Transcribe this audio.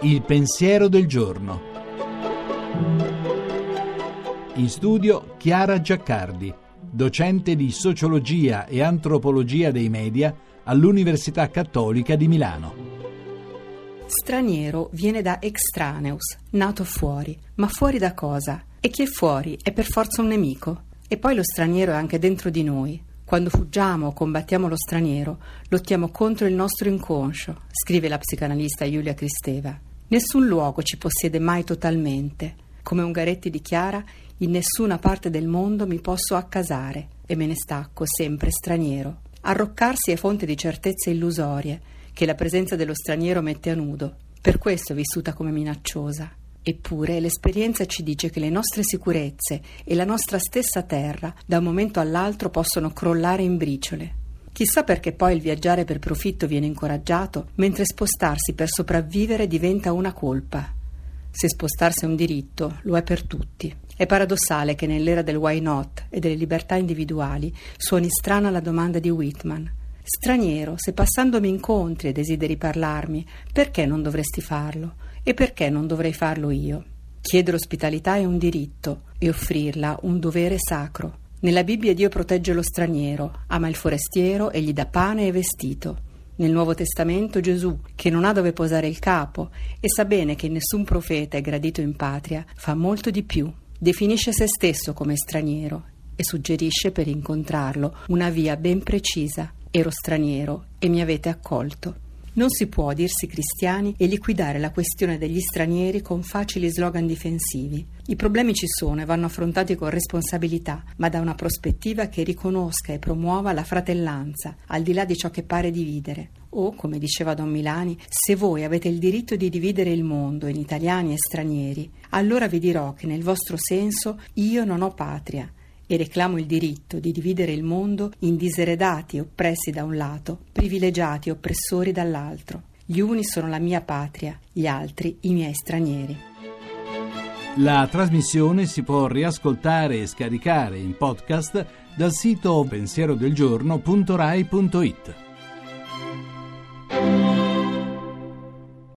Il pensiero del giorno. In studio Chiara Giaccardi, docente di sociologia e antropologia dei media all'Università Cattolica di Milano. Straniero viene da extraneus, nato fuori. Ma fuori da cosa? E chi è fuori è per forza un nemico. E poi lo straniero è anche dentro di noi. Quando fuggiamo o combattiamo lo straniero, lottiamo contro il nostro inconscio, scrive la psicanalista Giulia Cristeva. Nessun luogo ci possiede mai totalmente. Come Ungaretti dichiara, in nessuna parte del mondo mi posso accasare e me ne stacco sempre straniero. Arroccarsi è fonte di certezze illusorie che la presenza dello straniero mette a nudo. Per questo è vissuta come minacciosa. Eppure l'esperienza ci dice che le nostre sicurezze e la nostra stessa terra da un momento all'altro possono crollare in briciole. Chissà perché poi il viaggiare per profitto viene incoraggiato, mentre spostarsi per sopravvivere diventa una colpa. Se spostarsi è un diritto, lo è per tutti. È paradossale che nell'era del why not e delle libertà individuali suoni strana la domanda di Whitman. Straniero, se passandomi incontri e desideri parlarmi, perché non dovresti farlo? E perché non dovrei farlo io? Chiedere ospitalità è un diritto e offrirla un dovere sacro. Nella Bibbia Dio protegge lo straniero, ama il forestiero e gli dà pane e vestito. Nel Nuovo Testamento Gesù, che non ha dove posare il capo e sa bene che nessun profeta è gradito in patria, fa molto di più. Definisce se stesso come straniero e suggerisce per incontrarlo una via ben precisa. Ero straniero e mi avete accolto. Non si può dirsi cristiani e liquidare la questione degli stranieri con facili slogan difensivi. I problemi ci sono e vanno affrontati con responsabilità, ma da una prospettiva che riconosca e promuova la fratellanza, al di là di ciò che pare dividere. O, come diceva Don Milani, se voi avete il diritto di dividere il mondo in italiani e stranieri, allora vi dirò che nel vostro senso io non ho patria e reclamo il diritto di dividere il mondo in diseredati oppressi da un lato, privilegiati oppressori dall'altro. Gli uni sono la mia patria, gli altri i miei stranieri. La trasmissione si può riascoltare e scaricare in podcast dal sito pensierodelgiorno.rai.it.